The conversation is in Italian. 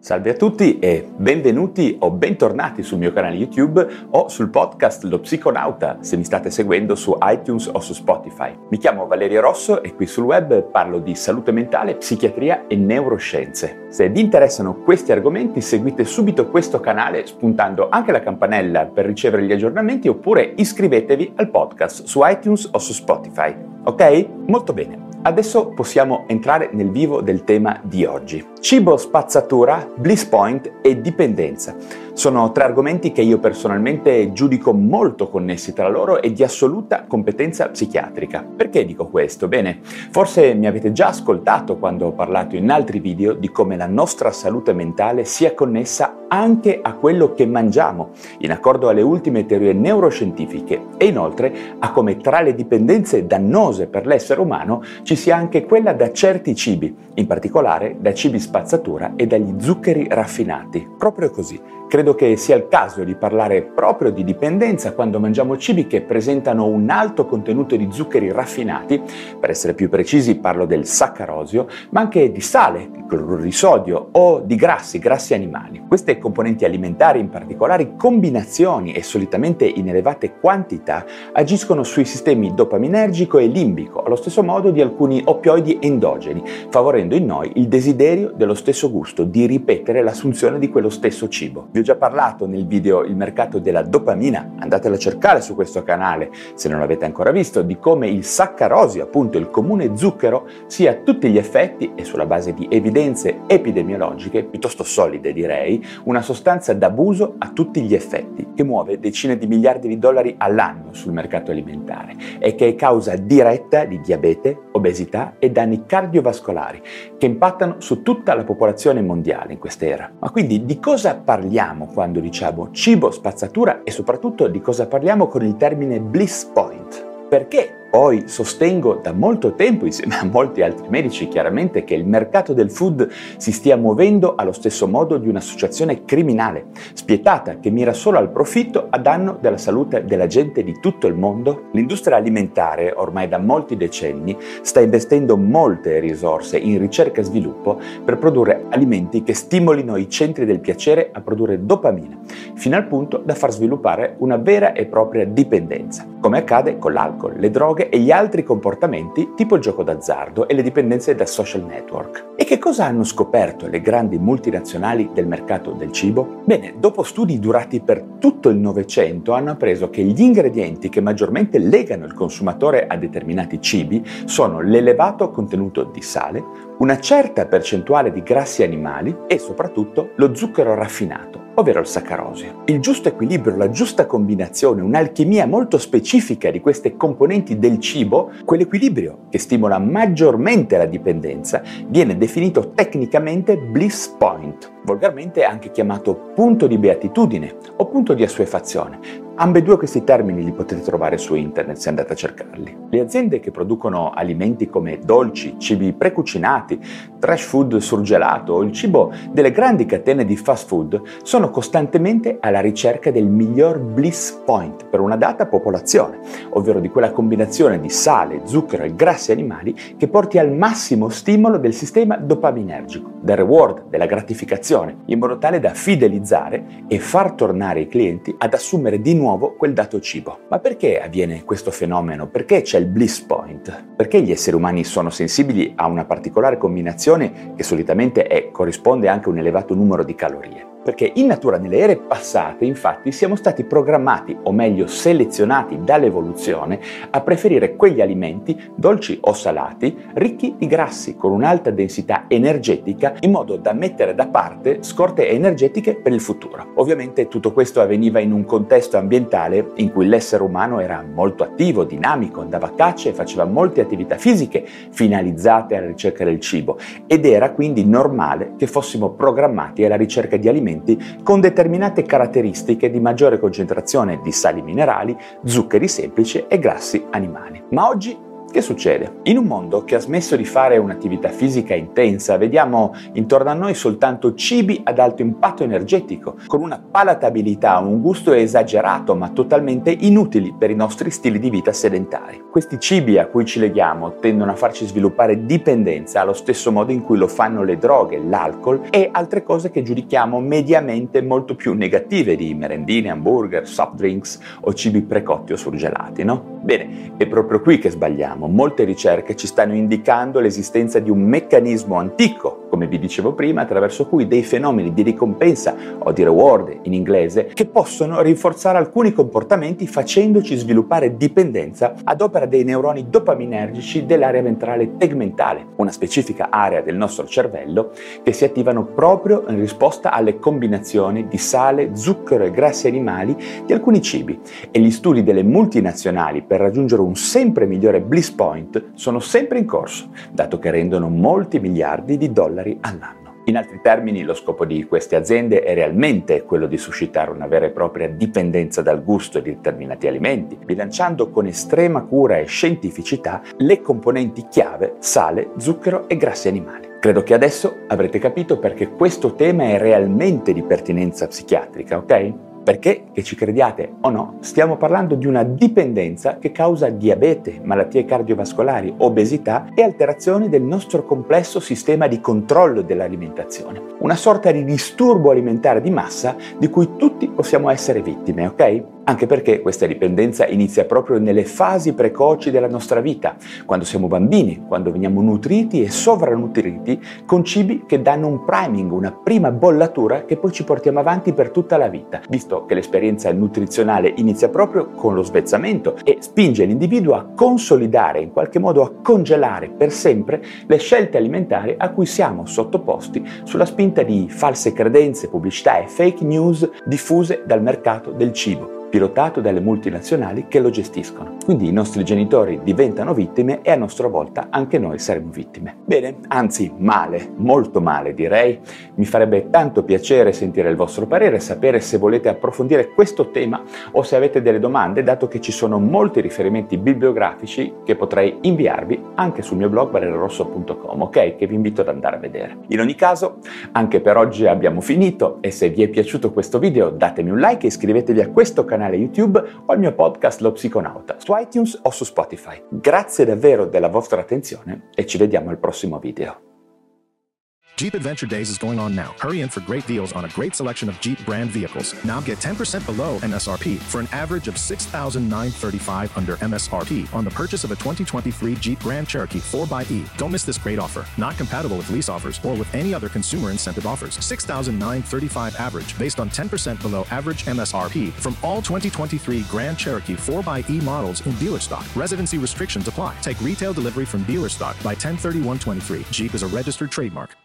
Salve a tutti e benvenuti o bentornati sul mio canale YouTube o sul podcast Lo Psiconauta se mi state seguendo su iTunes o su Spotify. Mi chiamo Valerio Rosso e qui sul web parlo di salute mentale, psichiatria e neuroscienze. Se vi interessano questi argomenti seguite subito questo canale spuntando anche la campanella per ricevere gli aggiornamenti oppure iscrivetevi al podcast su iTunes o su Spotify. Ok? Molto bene. Adesso possiamo entrare nel vivo del tema di oggi. Cibo spazzatura, bliss point e dipendenza. Sono tre argomenti che io personalmente giudico molto connessi tra loro e di assoluta competenza psichiatrica. Perché dico questo? Bene, forse mi avete già ascoltato quando ho parlato in altri video di come la nostra salute mentale sia connessa anche a quello che mangiamo, in accordo alle ultime teorie neuroscientifiche, e inoltre a come tra le dipendenze dannose per l'essere umano ci sia anche quella da certi cibi, in particolare da cibi spazzatura e dagli zuccheri raffinati. Proprio così. Credo che sia il caso di parlare proprio di dipendenza quando mangiamo cibi che presentano un alto contenuto di zuccheri raffinati, per essere più precisi parlo del saccarosio, ma anche di sale, di cloruro di sodio o di grassi, grassi animali. Queste componenti alimentari, in particolare combinazioni e solitamente in elevate quantità, agiscono sui sistemi dopaminergico e limbico, allo stesso modo di alcuni oppioidi endogeni, favorendo in noi il desiderio dello stesso gusto, di ripetere l'assunzione di quello stesso cibo. Vi ho già parlato nel video Il mercato della dopamina, andatelo a cercare su questo canale se non l'avete ancora visto, di come il saccarosio, appunto il comune zucchero, sia a tutti gli effetti e sulla base di evidenze epidemiologiche, piuttosto solide direi, una sostanza d'abuso a tutti gli effetti, che muove decine di miliardi di dollari all'anno sul mercato alimentare e che è causa diretta di diabete, obesità e danni cardiovascolari, che impattano su tutta la popolazione mondiale in quest'era. Ma quindi di cosa parliamo? Quando diciamo cibo spazzatura e soprattutto di cosa parliamo con il termine bliss point. Perché poi sostengo da molto tempo, insieme a molti altri medici, chiaramente che il mercato del food si stia muovendo allo stesso modo di un'associazione criminale, spietata, che mira solo al profitto a danno della salute della gente di tutto il mondo. L'industria alimentare, ormai da molti decenni, sta investendo molte risorse in ricerca e sviluppo per produrre alimenti che stimolino i centri del piacere a produrre dopamina, fino al punto da far sviluppare una vera e propria dipendenza, come accade con l'alcol, le droghe, droghe e gli altri comportamenti tipo il gioco d'azzardo e le dipendenze da social network. E che cosa hanno scoperto le grandi multinazionali del mercato del cibo? Bene, dopo studi durati per tutto il Novecento hanno appreso che gli ingredienti che maggiormente legano il consumatore a determinati cibi sono l'elevato contenuto di sale, una certa percentuale di grassi animali e soprattutto lo zucchero raffinato, ovvero il saccarosio. Il giusto equilibrio, la giusta combinazione, un'alchimia molto specifica di queste componenti del cibo, quell'equilibrio che stimola maggiormente la dipendenza, viene definito tecnicamente bliss point, volgarmente anche chiamato punto di beatitudine o punto di assuefazione, Ambedue questi termini li potete trovare su internet se andate a cercarli. Le aziende che producono alimenti come dolci, cibi precucinati, trash food surgelato o il cibo delle grandi catene di fast food sono costantemente alla ricerca del miglior bliss point per una data popolazione, ovvero di quella combinazione di sale, zucchero e grassi animali che porti al massimo stimolo del sistema dopaminergico, del reward, della gratificazione, in modo tale da fidelizzare e far tornare i clienti ad assumere di nuovo nuovo quel dato cibo. Ma perché avviene questo fenomeno? Perché c'è il bliss point? Perché gli esseri umani sono sensibili a una particolare combinazione che solitamente è, corrisponde anche a un elevato numero di calorie? Perché in natura nelle ere passate infatti siamo stati programmati, o meglio selezionati dall'evoluzione, a preferire quegli alimenti, dolci o salati, ricchi di grassi con un'alta densità energetica in modo da mettere da parte scorte energetiche per il futuro. Ovviamente tutto questo avveniva in un contesto ambientale in cui l'essere umano era molto attivo, dinamico, andava a caccia e faceva molte attività fisiche finalizzate alla ricerca del cibo ed era quindi normale che fossimo programmati alla ricerca di alimenti con determinate caratteristiche di maggiore concentrazione di sali minerali, zuccheri semplici e grassi animali. Ma oggi che succede? In un mondo che ha smesso di fare un'attività fisica intensa, vediamo intorno a noi soltanto cibi ad alto impatto energetico, con una palatabilità, un gusto esagerato ma totalmente inutili per i nostri stili di vita sedentari. Questi cibi a cui ci leghiamo tendono a farci sviluppare dipendenza allo stesso modo in cui lo fanno le droghe, l'alcol e altre cose che giudichiamo mediamente molto più negative di merendine, hamburger, soft drinks o cibi precotti o surgelati, no? Bene, è proprio qui che sbagliamo. Molte ricerche ci stanno indicando l'esistenza di un meccanismo antico, come vi dicevo prima, attraverso cui dei fenomeni di ricompensa o di reward in inglese, che possono rinforzare alcuni comportamenti facendoci sviluppare dipendenza ad opera dei neuroni dopaminergici dell'area ventrale tegmentale, una specifica area del nostro cervello che si attivano proprio in risposta alle combinazioni di sale, zucchero e grassi animali di alcuni cibi. E gli studi delle multinazionali per raggiungere un sempre migliore bliss point sono sempre in corso, dato che rendono molti miliardi di dollari all'anno. In altri termini, lo scopo di queste aziende è realmente quello di suscitare una vera e propria dipendenza dal gusto di determinati alimenti, bilanciando con estrema cura e scientificità le componenti chiave sale, zucchero e grassi animali. Credo che adesso avrete capito perché questo tema è realmente di pertinenza psichiatrica, ok? Perché, che ci crediate o no, stiamo parlando di una dipendenza che causa diabete, malattie cardiovascolari, obesità e alterazioni del nostro complesso sistema di controllo dell'alimentazione. Una sorta di disturbo alimentare di massa di cui tutti possiamo essere vittime, ok? Anche perché questa dipendenza inizia proprio nelle fasi precoci della nostra vita, quando siamo bambini, quando veniamo nutriti e sovranutriti con cibi che danno un priming, una prima bollatura che poi ci portiamo avanti per tutta la vita, visto che l'esperienza nutrizionale inizia proprio con lo svezzamento e spinge l'individuo a consolidare, in qualche modo a congelare per sempre le scelte alimentari a cui siamo sottoposti sulla spinta di false credenze, pubblicità e fake news diffuse dal mercato del cibo pilotato dalle multinazionali che lo gestiscono. Quindi i nostri genitori diventano vittime e a nostra volta anche noi saremo vittime. Bene, anzi male, molto male direi. Mi farebbe tanto piacere sentire il vostro parere, sapere se volete approfondire questo tema o se avete delle domande, dato che ci sono molti riferimenti bibliografici che potrei inviarvi anche sul mio blog valerosso.com, ok? Che vi invito ad andare a vedere. In ogni caso, anche per oggi abbiamo finito e se vi è piaciuto questo video datemi un like e iscrivetevi a questo canale canale YouTube o al mio podcast Lo Psiconauta su iTunes o su Spotify. Grazie davvero della vostra attenzione e ci vediamo al prossimo video. Jeep Adventure Days is going on now. Hurry in for great deals on a great selection of Jeep brand vehicles. Now get 10% below MSRP for an average of 6,935 under MSRP on the purchase of a 2023 Jeep Grand Cherokee 4xE. Don't miss this great offer. Not compatible with lease offers or with any other consumer incentive offers. 6,935 average based on 10% below average MSRP from all 2023 Grand Cherokee 4xE models in dealer stock. Residency restrictions apply. Take retail delivery from dealer stock by 103123. Jeep is a registered trademark.